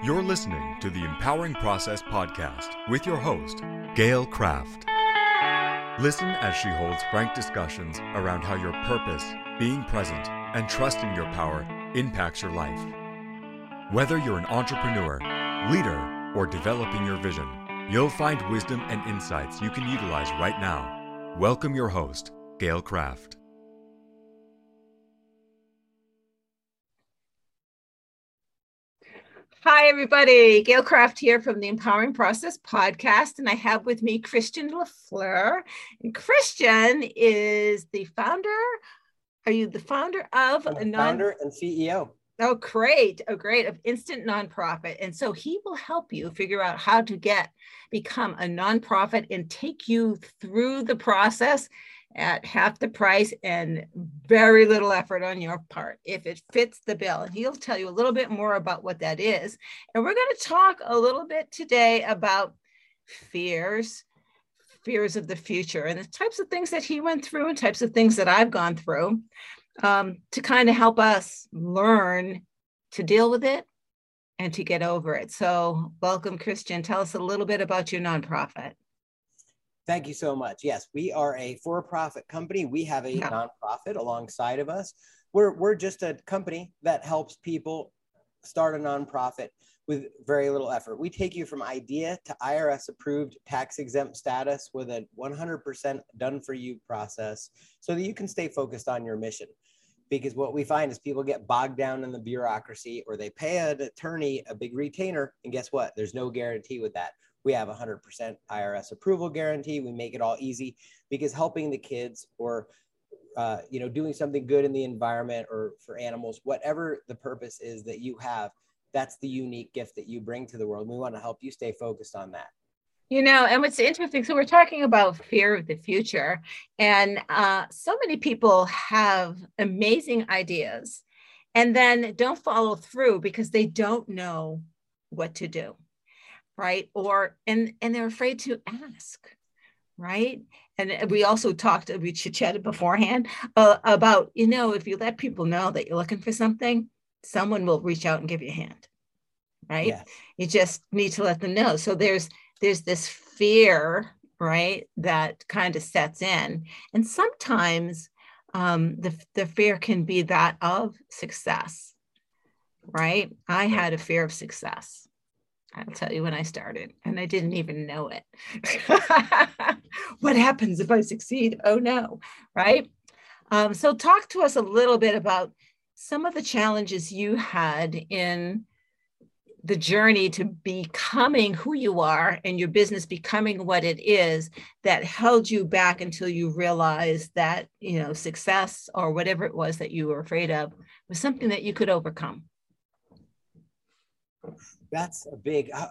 You're listening to the Empowering Process podcast with your host, Gail Kraft. Listen as she holds frank discussions around how your purpose, being present, and trusting your power impacts your life. Whether you're an entrepreneur, leader, or developing your vision, you'll find wisdom and insights you can utilize right now. Welcome your host, Gail Kraft. Hi, everybody. Gail Kraft here from the Empowering Process podcast, and I have with me Christian LeFer. And Christian is the founder. Are you the founder of I'm a non- founder and CEO? Oh, great. Oh, great. Of Instant Nonprofit. And so he will help you figure out how to get, become a nonprofit and take you through the process at half the price and very little effort on your part if it fits the bill. And he'll tell you a little bit more about what that is. And we're going to talk a little bit today about fears, fears of the future, and the types of things that he went through and types of things that I've gone through um, to kind of help us learn to deal with it and to get over it. So, welcome, Christian. Tell us a little bit about your nonprofit. Thank you so much. Yes, we are a for-profit company. We have a yeah. nonprofit alongside of us. We're we're just a company that helps people start a nonprofit with very little effort. We take you from idea to IRS approved tax exempt status with a 100% done for you process so that you can stay focused on your mission. Because what we find is people get bogged down in the bureaucracy or they pay an attorney a big retainer. And guess what? There's no guarantee with that we have 100% IRS approval guarantee. We make it all easy because helping the kids or uh, you know doing something good in the environment or for animals, whatever the purpose is that you have, that's the unique gift that you bring to the world. We want to help you stay focused on that. You know, and what's interesting, so we're talking about fear of the future, and uh, so many people have amazing ideas and then don't follow through because they don't know what to do right? Or and and they're afraid to ask right? And we also talked we chatted beforehand uh, about you know if you let people know that you're looking for something someone will reach out and give you a hand right? Yes. you just need to let them know. So there's there's this fear right that kind of sets in. And sometimes um, the, the fear can be that of success right? I had a fear of success I'll tell you when I started, and I didn't even know it. what happens if I succeed? Oh no, right? Um, so, talk to us a little bit about some of the challenges you had in the journey to becoming who you are and your business becoming what it is that held you back until you realized that you know success or whatever it was that you were afraid of was something that you could overcome that's a big. Uh,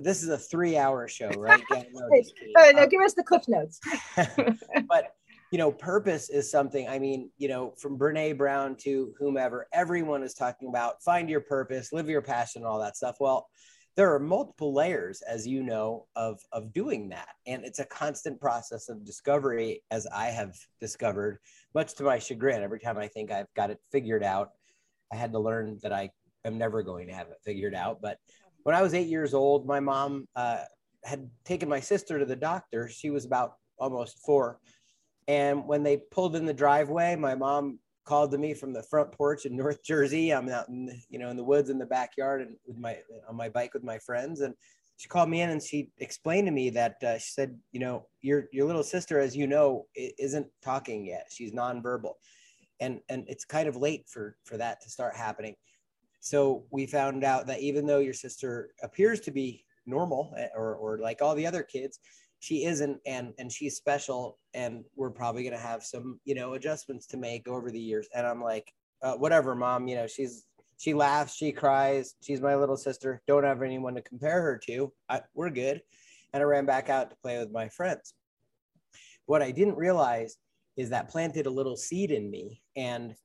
this is a three-hour show, right? yeah, no, uh, no, give us the cliff notes. but you know, purpose is something. I mean, you know, from Brene Brown to whomever, everyone is talking about find your purpose, live your passion, and all that stuff. Well, there are multiple layers, as you know, of of doing that, and it's a constant process of discovery, as I have discovered, much to my chagrin. Every time I think I've got it figured out, I had to learn that I am never going to have it figured out. But when I was eight years old, my mom uh, had taken my sister to the doctor. She was about almost four. And when they pulled in the driveway, my mom called to me from the front porch in North Jersey. I'm out in, you know, in the woods in the backyard and with my, on my bike with my friends. And she called me in and she explained to me that uh, she said, you know, your, your little sister, as you know, isn't talking yet. She's nonverbal. And, and it's kind of late for, for that to start happening. So we found out that even though your sister appears to be normal eh, or, or like all the other kids, she isn't and and she's special and we're probably going to have some you know adjustments to make over the years. And i'm like uh, whatever mom you know she's she laughs she cries she's my little sister. Don't have anyone to compare her to. I, we're good. And i ran back out to play with my friends. What i didn't realize is that planted a little seed in me and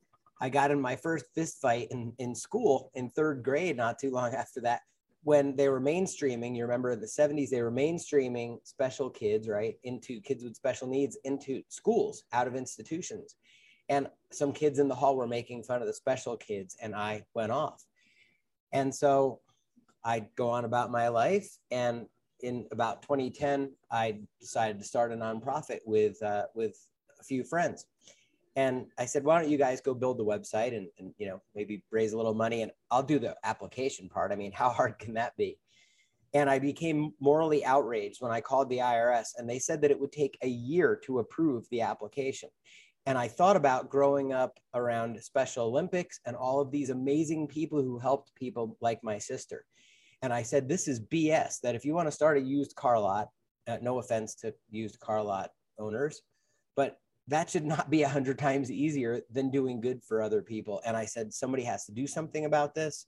I got in my first fist fight in, in school in third grade, not too long after that, when they were mainstreaming. You remember in the 70s, they were mainstreaming special kids, right, into kids with special needs into schools, out of institutions. And some kids in the hall were making fun of the special kids, and I went off. And so I'd go on about my life. And in about 2010, I decided to start a nonprofit with, uh, with a few friends. And I said, why don't you guys go build the website and, and, you know, maybe raise a little money and I'll do the application part. I mean, how hard can that be? And I became morally outraged when I called the IRS and they said that it would take a year to approve the application. And I thought about growing up around Special Olympics and all of these amazing people who helped people like my sister. And I said, this is BS that if you want to start a used car lot, uh, no offense to used car lot owners, but that should not be a hundred times easier than doing good for other people. And I said, somebody has to do something about this.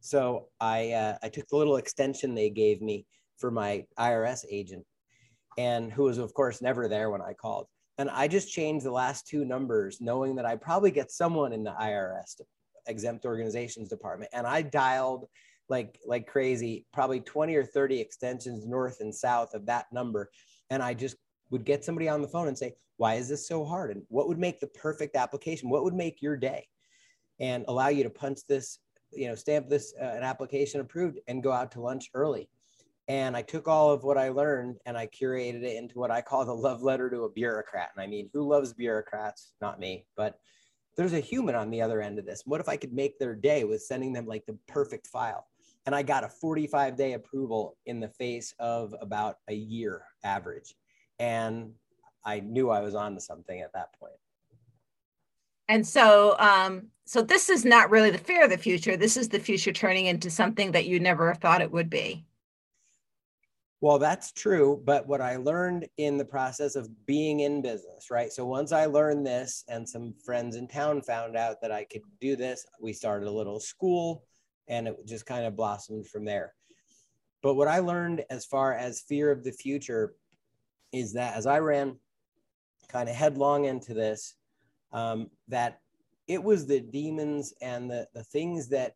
So I, uh, I took the little extension they gave me for my IRS agent and who was of course never there when I called. And I just changed the last two numbers, knowing that I probably get someone in the IRS exempt organizations department. And I dialed like like crazy, probably 20 or 30 extensions north and south of that number. And I just would get somebody on the phone and say, why is this so hard? And what would make the perfect application? What would make your day? And allow you to punch this, you know, stamp this uh, an application approved and go out to lunch early. And I took all of what I learned and I curated it into what I call the love letter to a bureaucrat. And I mean, who loves bureaucrats? Not me, but there's a human on the other end of this. What if I could make their day with sending them like the perfect file? And I got a 45 day approval in the face of about a year average. And I knew I was on to something at that point. And so, um, so this is not really the fear of the future. This is the future turning into something that you never thought it would be. Well, that's true. But what I learned in the process of being in business, right? So once I learned this and some friends in town found out that I could do this, we started a little school and it just kind of blossomed from there. But what I learned as far as fear of the future is that as I ran kind of headlong into this, um, that it was the demons and the, the things that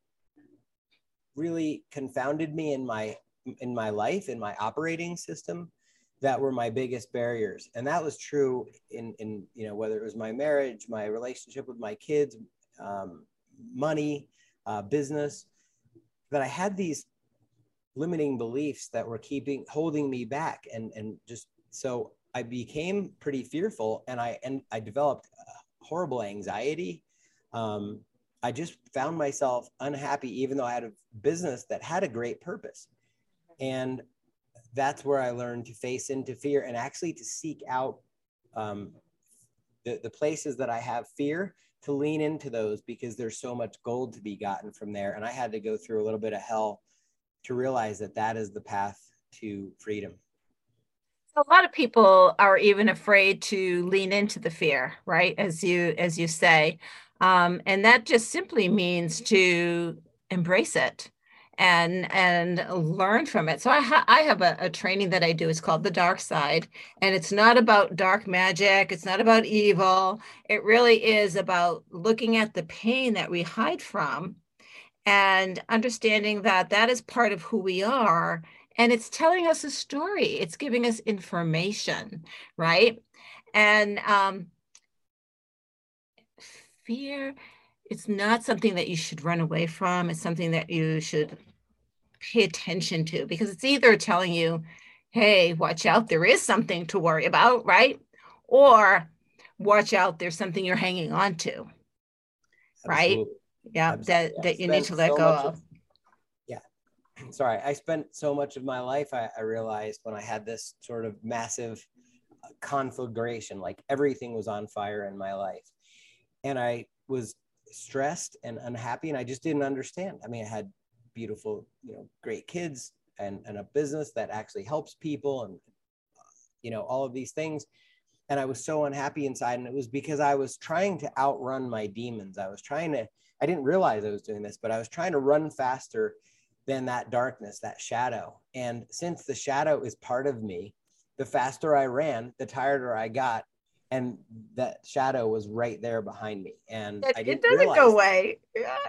really confounded me in my in my life, in my operating system, that were my biggest barriers. And that was true in, in you know, whether it was my marriage, my relationship with my kids, um, money, uh, business, that I had these limiting beliefs that were keeping, holding me back. And, and just, so I became pretty fearful and I, and I developed horrible anxiety. Um, I just found myself unhappy, even though I had a business that had a great purpose. And that's where I learned to face into fear and actually to seek out um, the, the places that I have fear to lean into those because there's so much gold to be gotten from there. And I had to go through a little bit of hell to realize that that is the path to freedom. A lot of people are even afraid to lean into the fear, right? As you as you say, um, and that just simply means to embrace it and and learn from it. So I ha- I have a, a, training that I do. It's called the Dark Side, and it's not about dark magic. It's not about evil. It really is about looking at the pain that we hide from, and understanding that that is part of who we are, and it's telling us a story. It's giving us information, right? And um, fear it's not something that you should run away from. It's something that you should pay attention to because it's either telling you, hey, watch out, there is something to worry about, right? Or watch out, there's something you're hanging on to, right? Absolutely. Yeah, Absolutely. that, that you need to let so go of. Sorry, I spent so much of my life, I, I realized when I had this sort of massive uh, conflagration, like everything was on fire in my life. And I was stressed and unhappy and I just didn't understand. I mean, I had beautiful, you know, great kids and, and a business that actually helps people and, you know, all of these things. And I was so unhappy inside. And it was because I was trying to outrun my demons. I was trying to, I didn't realize I was doing this, but I was trying to run faster than that darkness, that shadow. And since the shadow is part of me, the faster I ran, the tireder I got, and that shadow was right there behind me. And it, it doesn't go away.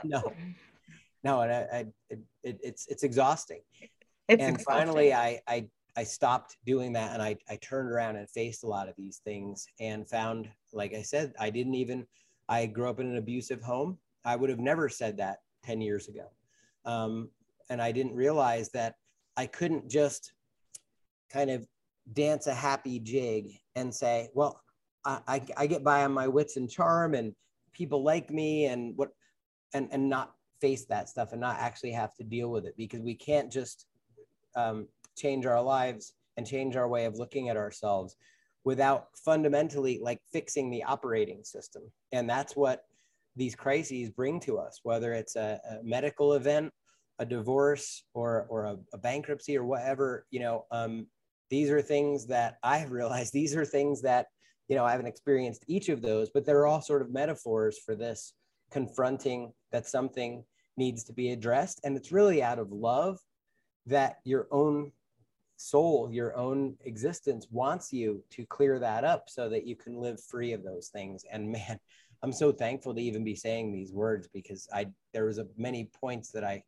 No, no, and I, I it, it, it's it's exhausting. It's and exhausting. finally, I, I I stopped doing that, and I I turned around and faced a lot of these things, and found, like I said, I didn't even. I grew up in an abusive home. I would have never said that ten years ago. Um, and I didn't realize that I couldn't just kind of dance a happy jig and say, well, I, I, I get by on my wits and charm and people like me and what, and, and not face that stuff and not actually have to deal with it because we can't just um, change our lives and change our way of looking at ourselves without fundamentally like fixing the operating system. And that's what these crises bring to us, whether it's a, a medical event, a divorce, or, or a, a, bankruptcy, or whatever. You know, um, these are things that I have realized. These are things that you know I haven't experienced each of those, but they're all sort of metaphors for this confronting that something needs to be addressed, and it's really out of love that your own soul, your own existence wants you to clear that up so that you can live free of those things. And man, I'm so thankful to even be saying these words because I there was a many points that I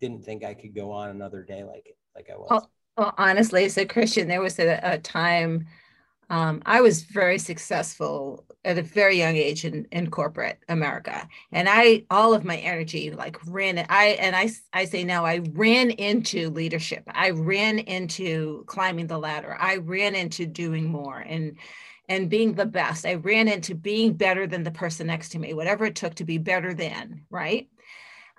didn't think I could go on another day like like I was. Well, well honestly, as a Christian, there was a, a time um, I was very successful at a very young age in, in corporate America. And I, all of my energy like ran, I, and I, I say now I ran into leadership. I ran into climbing the ladder. I ran into doing more and, and being the best. I ran into being better than the person next to me, whatever it took to be better than, right?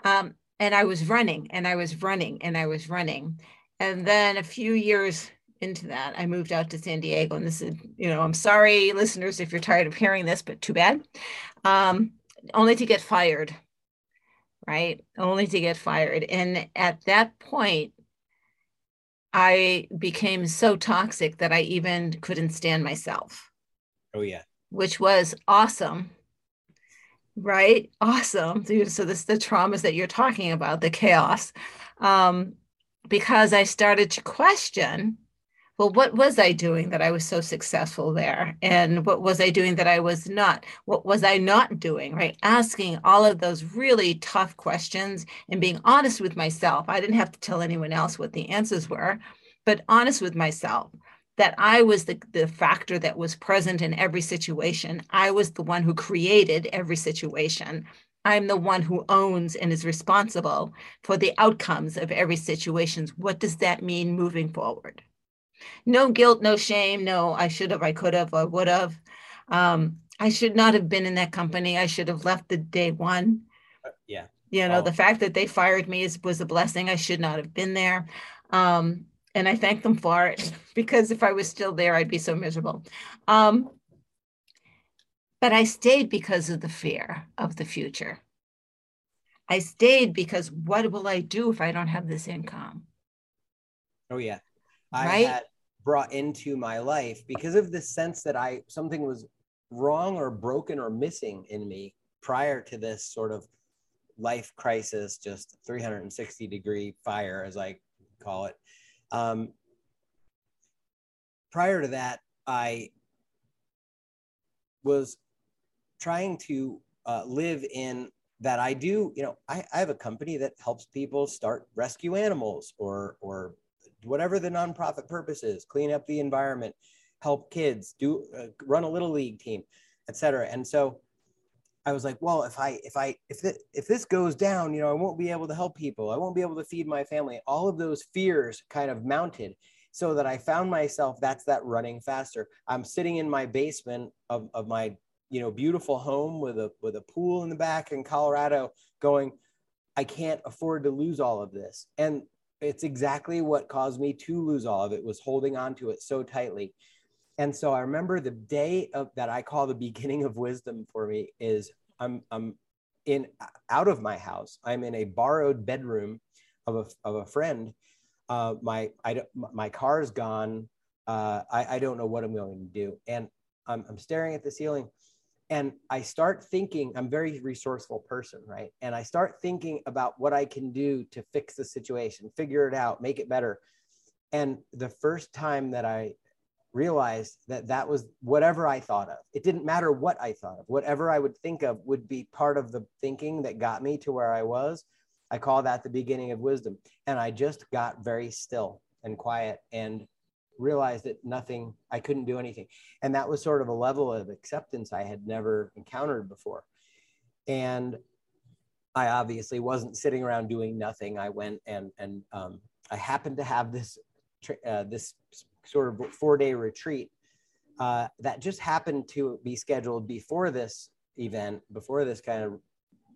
Um, and I was running and I was running and I was running. And then a few years into that, I moved out to San Diego. And this is, you know, I'm sorry, listeners, if you're tired of hearing this, but too bad. Um, only to get fired, right? Only to get fired. And at that point, I became so toxic that I even couldn't stand myself. Oh, yeah. Which was awesome. Right? Awesome. So, this the traumas that you're talking about, the chaos. Um, because I started to question well, what was I doing that I was so successful there? And what was I doing that I was not? What was I not doing? Right? Asking all of those really tough questions and being honest with myself. I didn't have to tell anyone else what the answers were, but honest with myself that I was the, the factor that was present in every situation. I was the one who created every situation. I'm the one who owns and is responsible for the outcomes of every situation. What does that mean moving forward? no guilt, no shame, no, I should have, I could have, I would have. Um, I should not have been in that company. I should have left the day one. Uh, yeah. You know, oh. the fact that they fired me is, was a blessing. I should not have been there. Um, and I thank them for it because if I was still there, I'd be so miserable. Um, but I stayed because of the fear of the future. I stayed because what will I do if I don't have this income? Oh, yeah. I right? had brought into my life because of the sense that I something was wrong or broken or missing in me prior to this sort of life crisis, just 360 degree fire, as I call it. Um, prior to that, I was trying to uh, live in that I do, you know, I, I have a company that helps people start rescue animals or or whatever the nonprofit purpose is, clean up the environment, help kids, do uh, run a little league team, etc. And so I was like, well, if I if I if this, if this goes down, you know, I won't be able to help people. I won't be able to feed my family. All of those fears kind of mounted so that I found myself that's that running faster. I'm sitting in my basement of, of my you know beautiful home with a with a pool in the back in Colorado going I can't afford to lose all of this. And it's exactly what caused me to lose all of it was holding on to it so tightly and so i remember the day of that i call the beginning of wisdom for me is i'm i'm in out of my house. I'm in a borrowed bedroom of a, of a friend. Uh, my I, my car's gone. Uh, I, I don't know what i'm going to do. And I'm, I'm staring at the ceiling and i start thinking i'm a very resourceful person right? And i start thinking about what i can do to fix the situation figure it out make it better. And the first time that i realized that that was whatever i thought of it didn't matter what i thought of whatever i would think of would be part of the thinking that got me to where i was i call that the beginning of wisdom and i just got very still and quiet and realized that nothing, I couldn't do anything. And that was sort of a level of acceptance I had never encountered before. And I obviously wasn't sitting around doing nothing. I went and and um, I happened to have this uh, this sort of four day retreat uh, that just happened to be scheduled before this event, before this kind of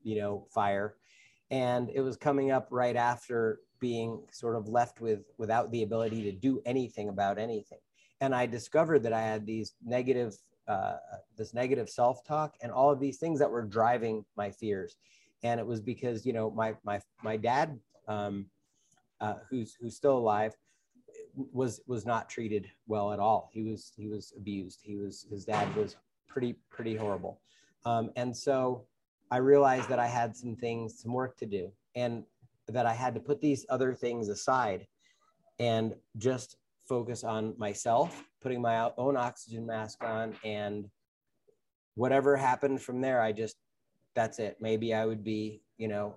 you know fire, and it was coming up right after being sort of left with without the ability to do anything about anything. And I discovered that I had these negative uh, this negative self talk and all of these things that were driving my fears and it was because you know my my my dad um, uh, who's who's still alive was was not treated well at all. He was he was abused. He was his dad was pretty pretty horrible. Um, and so i realized that i had some things some work to do and that i had to put these other things aside and just focus on myself putting my own oxygen mask on and whatever happened from there i just that's it. Maybe I would be, you know,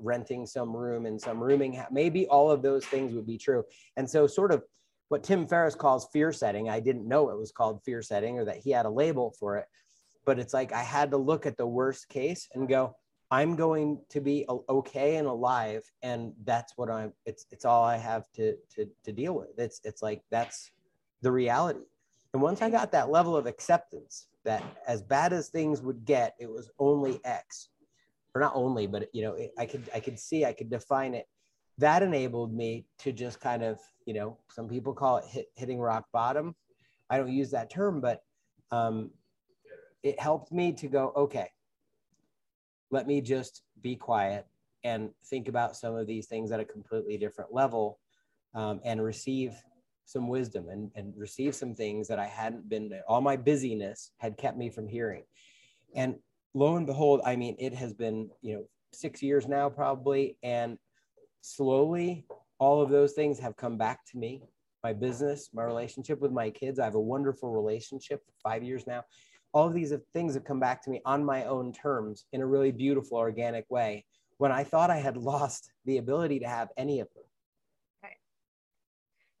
renting some room in some rooming. Maybe all of those things would be true. And so, sort of what Tim Ferriss calls fear setting, I didn't know it was called fear setting or that he had a label for it. But it's like I had to look at the worst case and go, I'm going to be uh, okay and alive, and that's what I'm. It's it's all I have to to to deal with. It's it's like that's the reality. And once I got that level of acceptance, that as bad as things would get, it was only X, or not only, but you know, I could I could see I could define it. That enabled me to just kind of you know, some people call it hit, hitting rock bottom. I don't use that term, but um, it helped me to go okay. Let me just be quiet and think about some of these things at a completely different level um, and receive some wisdom and, and receive some things that I hadn't been, all my busyness had kept me from hearing. And lo and behold, I mean, it has been, you know, six years now probably. And slowly, all of those things have come back to me. My business, my relationship with my kids. I have a wonderful relationship for five years now. All of these things have come back to me on my own terms in a really beautiful, organic way when I thought I had lost the ability to have any of them.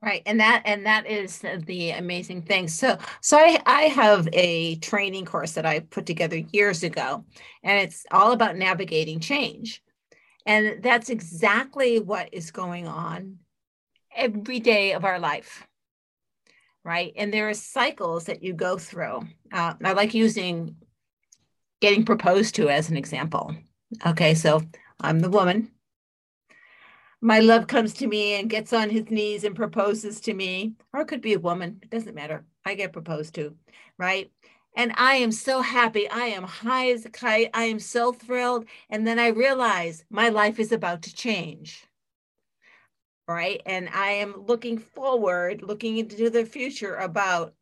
Right. And that and that is the amazing thing. So so I, I have a training course that I put together years ago, and it's all about navigating change. And that's exactly what is going on every day of our life. Right. And there are cycles that you go through. Uh, I like using getting proposed to as an example. Okay. So I'm the woman my love comes to me and gets on his knees and proposes to me, or it could be a woman, it doesn't matter. I get proposed to, right? And I am so happy. I am high as a kite. I am so thrilled. And then I realize my life is about to change. Right. And I am looking forward, looking into the future about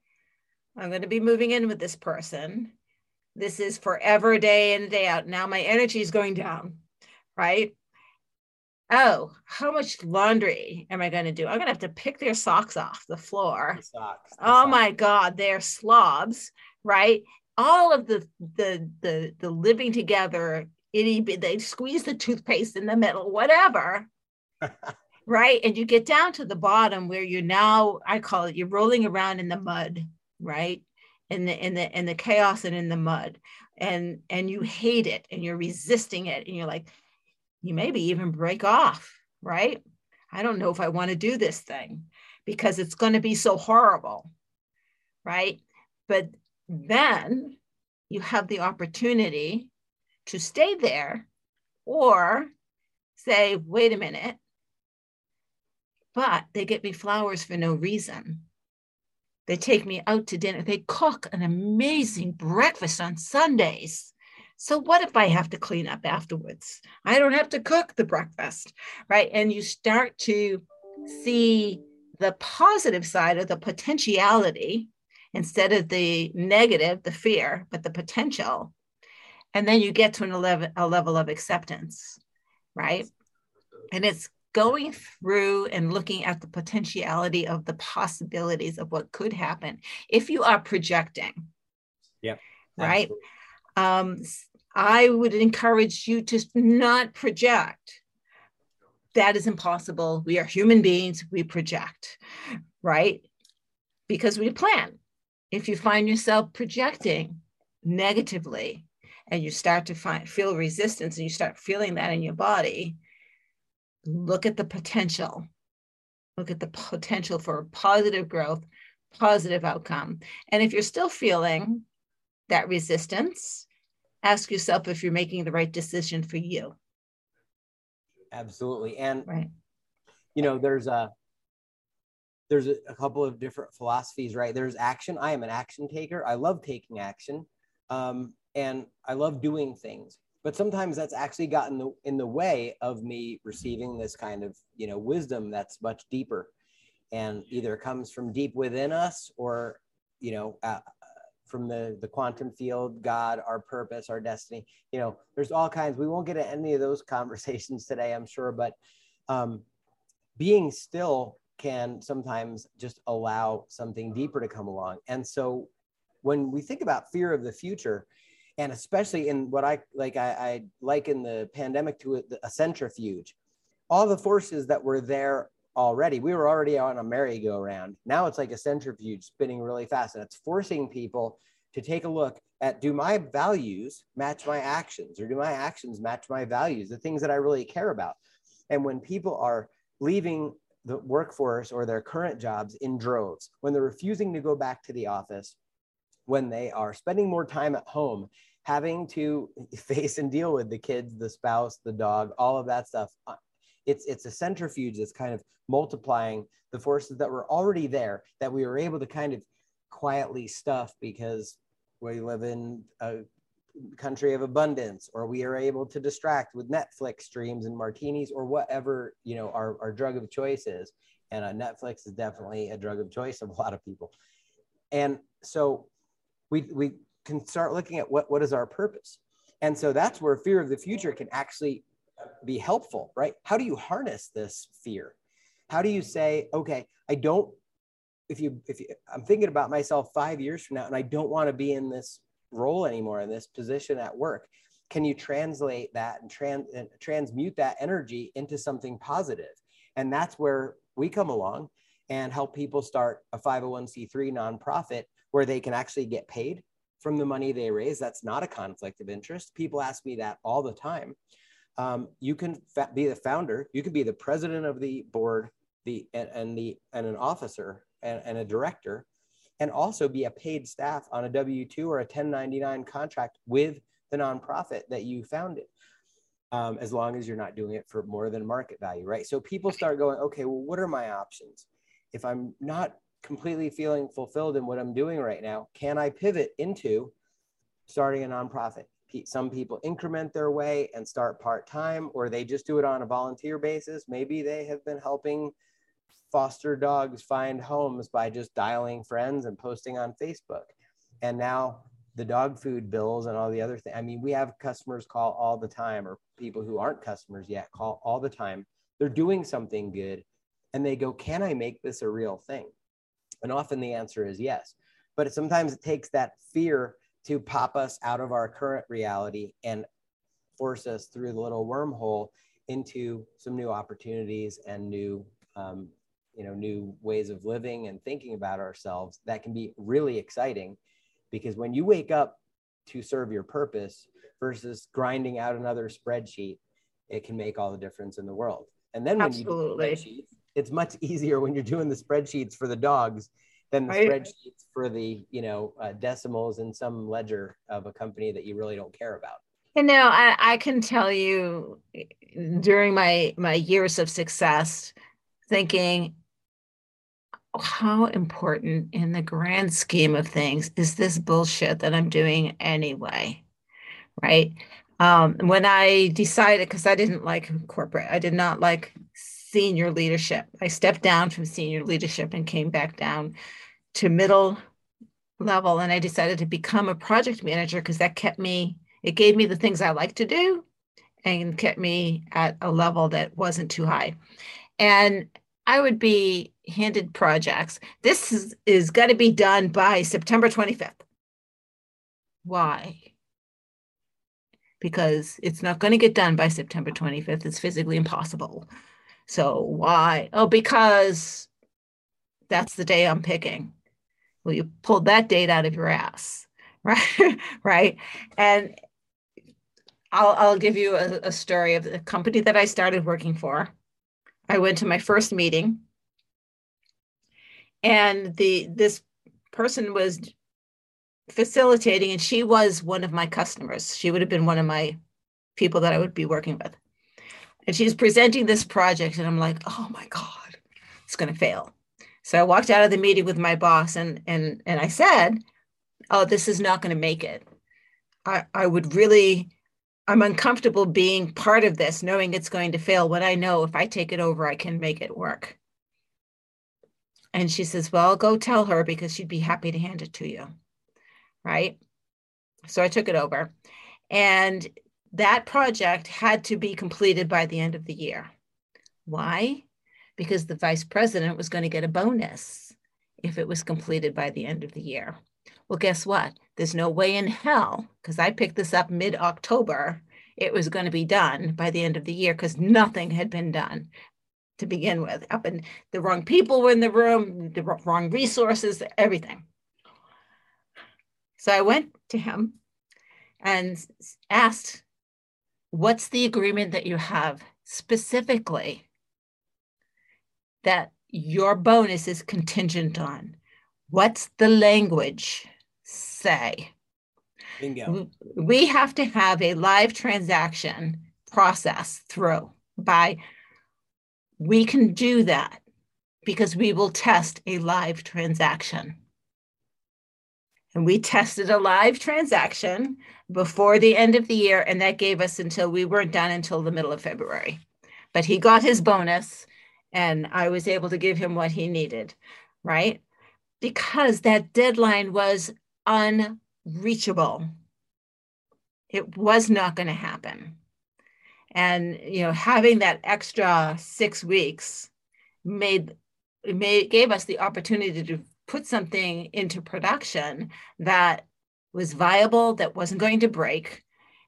I'm going to be moving in with this person. This is forever, day in day out. Now my energy is going down. Right oh, how much laundry am I going to do? I'm going to have to pick their socks off the floor. The socks, the oh socks. my God, they're slobs, right? All of the the the the living together, itty they squeeze the toothpaste in the middle, whatever. right. And you get down to the bottom where you're now, I call it you're rolling around in the mud, right? In the in the in the chaos and in the mud. And and you hate it and you're resisting it. And you're like, you maybe even break off, right? I don't know if I want to do this thing because it's going to be so horrible, right? But then you have the opportunity to stay there or say, wait a minute, but they get me flowers for no reason. They take me out to dinner. They cook an amazing breakfast on Sundays. So what if I have to clean up afterwards? I don't have to cook the breakfast, right? And you start to see the positive side of the potentiality instead of the negative, the fear, but the potential. And then you get to an 11, a level of acceptance, right? And it's going through and looking at the potentiality of the possibilities of what could happen if you are projecting. Yeah. Right. Um, I would encourage you to not project. That is impossible. We are human beings, we project, right? Because we plan. If you find yourself projecting negatively and you start to find feel resistance and you start feeling that in your body, look at the potential. Look at the potential for positive growth, positive outcome. And if you're still feeling that resistance, ask yourself if you're making the right decision for you. Absolutely. And right. you know, there's a there's a, a, couple of different philosophies, right? There's action. I am an action taker. I love taking action. Um, and I love doing things. But sometimes that's actually gotten the, in the way of me receiving this kind of, you know, wisdom that's much deeper and either comes from deep within us or, you know, uh, from the, the quantum field, God, our purpose, our destiny. You know, there's all kinds. We won't get into any of those conversations today, I'm sure, but um, being still can sometimes just allow something deeper to come along. And so when we think about fear of the future, and especially in what I like, I, I liken the pandemic to a, a centrifuge. All the forces that were there already. We were already on a merry-go-round. Now it's like a centrifuge spinning really fast, and it's forcing people to take a look at do my values match my actions, or do my actions match my values, the things that I really care about. And when people are leaving the workforce or their current jobs in droves, when they're refusing to go back to the office, when they are spending more time at home, having to face and deal with the kids, the spouse, the dog, all of that stuff it's it's a centrifuge that's kind of multiplying the forces that were already there that we were able to kind of quietly stuff because we live in a country of abundance or we are able to distract with netflix streams and martinis or whatever you know our, our drug of choice is. And uh, netflix is definitely a drug of choice of a lot of people. And so we we can start looking at what what is our purpose? And so that's where fear of the future can actually be helpful, right? How do you harness this fear? How do you say, okay, I don't, if you, if you, I'm thinking about myself five years from now and I don't want to be in this role anymore, in this position at work. Can you translate that and, trans, and transmute that energy into something positive? And that's where we come along and help people start a 501c3 nonprofit where they can actually get paid from the money they raise. That's not a conflict of interest. People ask me that all the time um, you can fa- be the founder you can be the president of the board the and, and the and an officer and, and, a director and also be a paid staff on a w2 or a 1099 contract with the nonprofit that you founded um, as long as you're not doing it for more than market value right? So people start going okay well what are my options? If i'm not completely feeling fulfilled in what i'm doing right now can i pivot into starting a nonprofit some people increment their way and start part-time or they just do it on a volunteer basis. Maybe they have been helping foster dogs find homes by just dialing friends and posting on facebook. And now the dog food bills and all the other things i mean we have customers call all the time or people who aren't customers yet call all the time. They're doing something good and they go can i make this a real thing? And often the answer is yes. But sometimes it takes that fear to pop us out of our current reality and force us through the little wormhole into some new opportunities and new um, you know new ways of living and thinking about ourselves that can be really exciting because when you wake up to serve your purpose versus grinding out another spreadsheet it can make all the difference in the world and then when Absolutely. you do spreadsheets it's much easier when you're doing the spreadsheets for the dogs than the right. spreadsheets for the you know uh, decimals in some ledger of a company that you really don't care about. You know I, I can tell you during my my years of success thinking how important in the grand scheme of things is this bullshit that i'm doing anyway? Right? Um, when i decided because i didn't like corporate i did not like senior leadership i stepped down from senior leadership and came back down to middle level and I decided to become a project manager because that kept me, it gave me the things I like to do and kept me at a level that wasn't too high. And I would be handed projects. This is, is going to be done by September 25th. Why? Because it's not going to get done by September 25th. It's physically impossible. So why? Oh, because that's the day I'm picking. Well, you pulled that date out of your ass, right? right. And I'll, I'll give you a, a story of the company that I started working for. I went to my first meeting and the this person was facilitating and she was one of my customers she would have been one of my people that i would be working with and she's presenting this project and i'm like oh my god it's going to fail so i walked out of the meeting with my boss and and and i said oh this is not going to make it i i would really i'm uncomfortable being part of this knowing it's going to fail when i know if i take it over i can make it work and she says, Well, go tell her because she'd be happy to hand it to you. Right. So I took it over. And that project had to be completed by the end of the year. Why? Because the vice president was going to get a bonus if it was completed by the end of the year. Well, guess what? There's no way in hell, because I picked this up mid October, it was going to be done by the end of the year because nothing had been done to begin with. Up and the wrong people were in the room, the wrong resources, everything. So I went to him and asked, What's the agreement that you have specifically that your bonus is contingent on? What's the language say? Bingo. We have to have a live transaction process through by we can do that because we will test a live transaction. And we tested a live transaction before the end of the year, and that gave us until we weren't done until the middle of February. But he got his bonus, and I was able to give him what he needed, right? Because that deadline was unreachable. It was not going to happen and you know having that extra six weeks made gave us the opportunity to put something into production that was viable that wasn't going to break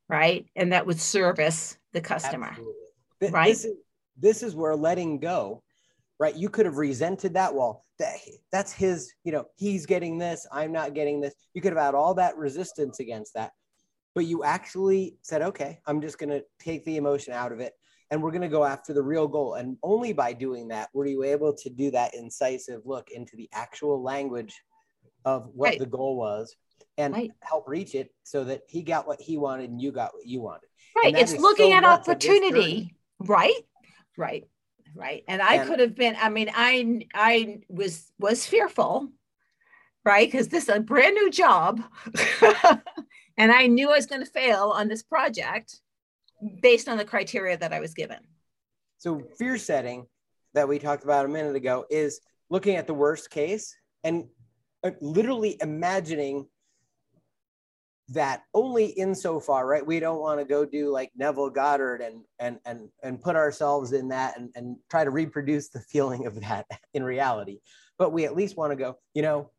right? And that would service the customer Absolutely. right? this is, this is where letting go right? You could have resented that. Well that, that's his you know he's getting this i'm not getting this. You could have had all that resistance against that. But you actually said, okay, I'm just going to take the emotion out of it and we're going to go after the real goal. And only by doing that were you able to do that incisive look into the actual language of what right. the goal was and right. help reach it so that he got what he wanted and you got what you wanted. Right. It's looking so at opportunity. Right. Right. Right. And I and, could have been, I mean, I I was was fearful, right? Because this is a brand new job. And I knew I was going to fail on this project based on the criteria that I was given. So, fear setting that we talked about a minute ago is looking at the worst case and uh, literally imagining that only insofar, right? We don't want to go do like Neville Goddard and and and and put ourselves in that and, and try to reproduce the feeling of that in reality. But we at least want to go, you know,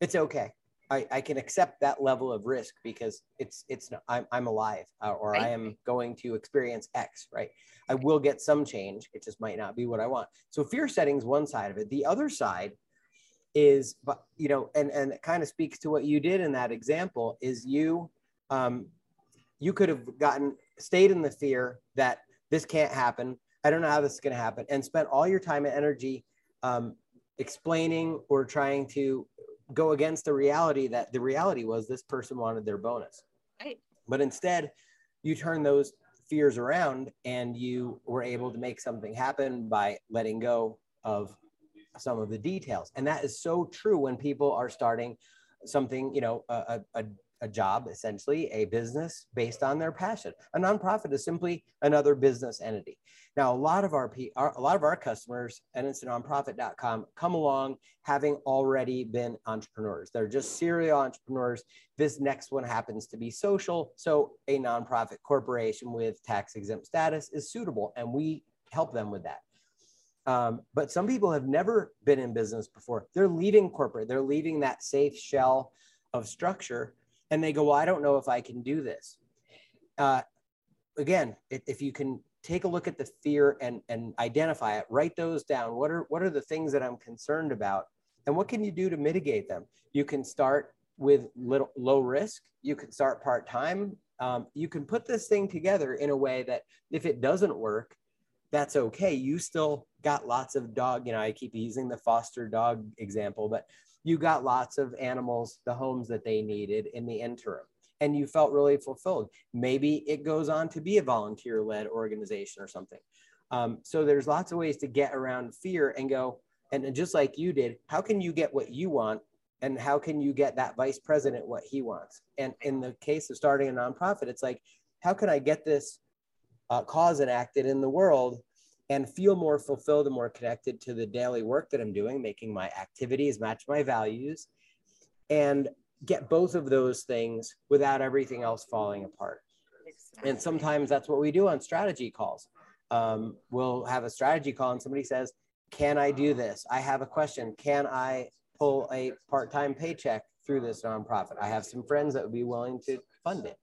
it's okay. I, I can accept that level of risk because it's it's I'm, I'm alive uh, or right. I am going to experience X, right? I will get some change. It just might not be what I want. So fear setting is one side of it. The other side is, but you know, and and it kind of speaks to what you did in that example. Is you, um, you could have gotten stayed in the fear that this can't happen. I don't know how this is going to happen, and spent all your time and energy um, explaining or trying to go against the reality that the reality was this person wanted their bonus. Right. But instead, you turn those fears around and you were able to make something happen by letting go of some of the details. And that is so true when people are starting something, you know, a, a, a job, essentially a business based on their passion. A nonprofit is simply another business entity. Now, a lot of our, a lot of our customers, and it's nonprofit.com, come along having already been entrepreneurs. They're just serial entrepreneurs. This next one happens to be social, so a nonprofit corporation with tax exempt status is suitable, and we help them with that. Um, but some people have never been in business before. They're leaving corporate. They're leaving that safe shell of structure and they go, well, I don't know if I can do this. Uh, again, if, if you can take a look at the fear and, and identify it, write those down. What are, what are the things that I'm concerned about? And what can you do to mitigate them? You can start with little low risk. You can start part time um, you can put this thing together in a way that if it doesn't work, that's okay. You still got lots of dog, you know, I keep using the foster dog example, but you got lots of animals, the homes that they needed in the interim, and you felt really fulfilled. Maybe it goes on to be a volunteer led organization or something. Um, so there's lots of ways to get around fear and go, and just like you did, how can you get what you want? And how can you get that vice president what he wants? And in the case of starting a nonprofit, it's like, how can I get this uh, cause enacted in the world and feel more fulfilled and more connected to the daily work that I'm doing, making my activities match my values, and get both of those things without everything else falling apart. And sometimes that's what we do on strategy calls. Um, we'll have a strategy call and somebody says, Can I do this? I have a question. Can I pull a part time paycheck through this nonprofit? I have some friends that would be willing to fund it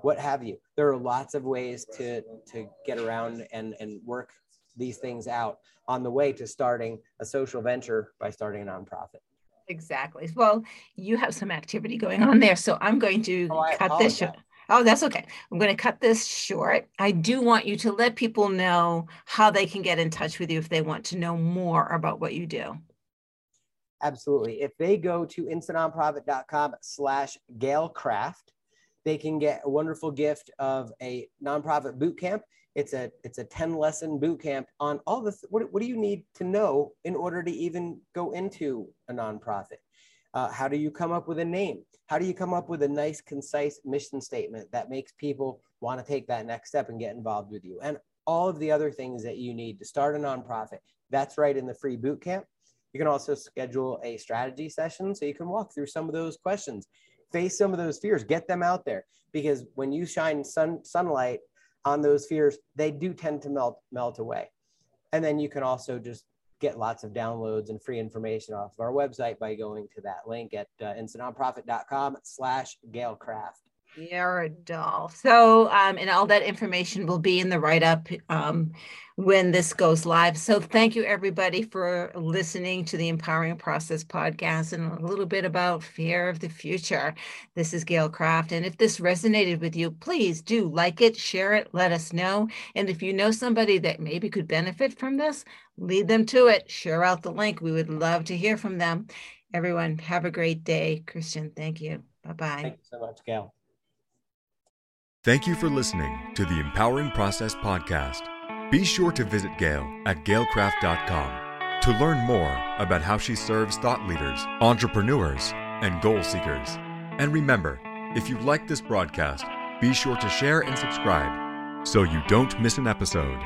what have you. There are lots of ways to to get around and and work these things out on the way to starting a social venture by starting a nonprofit. Exactly. Well, you have some activity going on there, so I'm going to oh, cut this short. Oh, that's okay. I'm going to cut this short. I do want you to let people know how they can get in touch with you if they want to know more about what you do. Absolutely. If they go to instantnonprofit.com slash gailkraft, they can get a wonderful gift of a nonprofit boot camp. It's a it's a 10 lesson boot camp on all the th- what, what do you need to know in order to even go into a nonprofit? Uh, how do you come up with a name? How do you come up with a nice, concise mission statement that makes people want to take that next step and get involved with you? And all of the other things that you need to start a nonprofit. That's right in the free boot camp. You can also schedule a strategy session so you can walk through some of those questions face some of those fears, get them out there. Because when you shine sun, sunlight on those fears, they do tend to melt melt away. And then you can also just get lots of downloads and free information off of our website by going to that link at uh, instantnonprofit.com slash gailkraft. You're a doll. So, um, and all that information will be in the write up um, when this goes live. So, thank you everybody for listening to the Empowering Process podcast and a little bit about fear of the future. This is Gail Kraft. And if this resonated with you, please do like it, share it, let us know. And if you know somebody that maybe could benefit from this, lead them to it, share out the link. We would love to hear from them. Everyone, have a great day. Christian, thank you. Bye bye. Thank you so much, Gail. Thank you for listening to the Empowering Process Podcast. Be sure to visit Gail at gailkraft.com to learn more about how she serves thought leaders, entrepreneurs, and goal seekers. And remember, if you like this broadcast, be sure to share and subscribe so you don't miss an episode.